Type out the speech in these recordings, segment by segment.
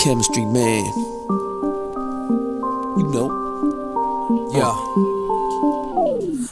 Chemistry man. You know. Yeah.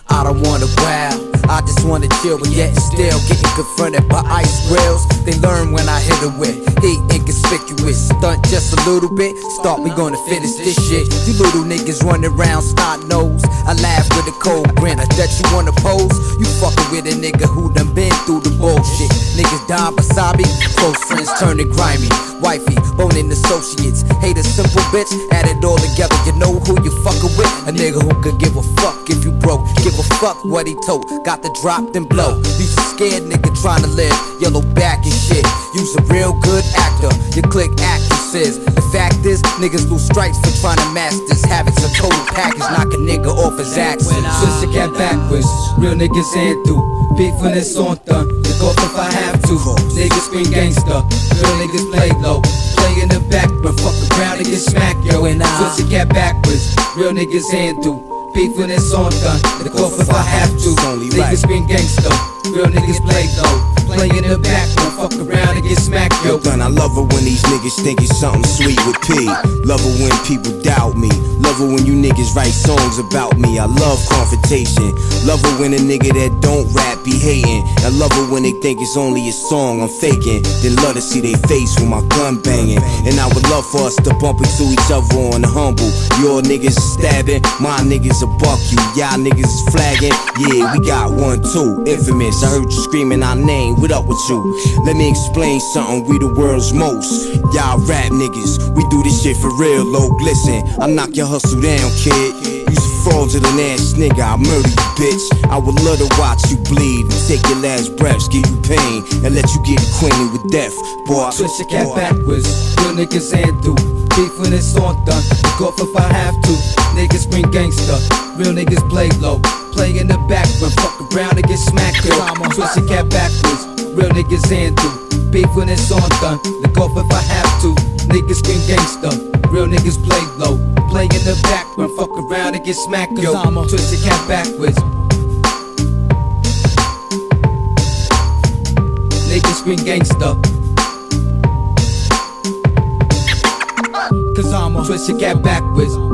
I don't wanna wow. I just wanna chill, but yet still getting confronted by ice grills. They learn when I hit it with heat inconspicuous. Stunt just a little bit, start we gonna finish this shit. You little niggas running around snot nose. I laugh with a cold grin. Bet you wanna pose. You fucking with a nigga who done been through the bullshit. Niggas die beside me, close friends turn to grimy. Wifey, boning associates. Hate a simple bitch, add it all together. You know who you fucking with? A nigga who could give a fuck if you broke. Give a fuck what he told. Got the drop then blow. You scared nigga trying to live. Yellow back and shit. Niggas lose stripes for trying to masters. Habits a total package. Knock a nigga off his axis. Switch the cat backwards. Real niggas ain't through. Beef when it's on the. Look off if I have to. Niggas scream gangster. Real niggas play low. Play in the back, but fuck around and get smacked, yo. When I- Switch the cat backwards. Real niggas ain't through. Beef when it's on the. Look off if I have to. Niggas scream gangster. Real niggas play low. Play in the back, fuck around and get smacked, yo. Done. I love it when these niggas think it's something sweet with P. Love it when people doubt me. Love it when you niggas write songs about me. I love confrontation. Love it when a nigga that don't rap be hating. I love it when they think it's only a song I'm faking. Then love to see they face with my gun banging. And I would love for us to bump into each other on the humble. Your niggas stabbing, my niggas will buck you. Y'all niggas is flagging. Yeah, we got one too. Infamous. I heard you screaming our name. What up with you? Let me explain something. We the world's most. Y'all rap niggas. We do this shit for real, low Listen, I knock your hustle down, kid. You's a fraudulent ass nigga. I murder you, bitch. I would love to watch you bleed and take your last breaths, give you pain, and let you get acquainted with death. Boy, Switch your cat boy. backwards. Real niggas ain't through. Beef when it's on done. Look off if I have to. Niggas scream gangsta, Real niggas play low. Play in the back when fuck around and get smacked, yo. Switch your cat backwards. Real niggas ain't through. Beef when it's on done. Look off if I have to. Niggas scream gangsta, Real niggas play low. Play in the back when fuck around and get smacked, yo. I'm a- Twist the cat backwards. Niggas scream gangster. Cause I'm a Twist your cat backwards.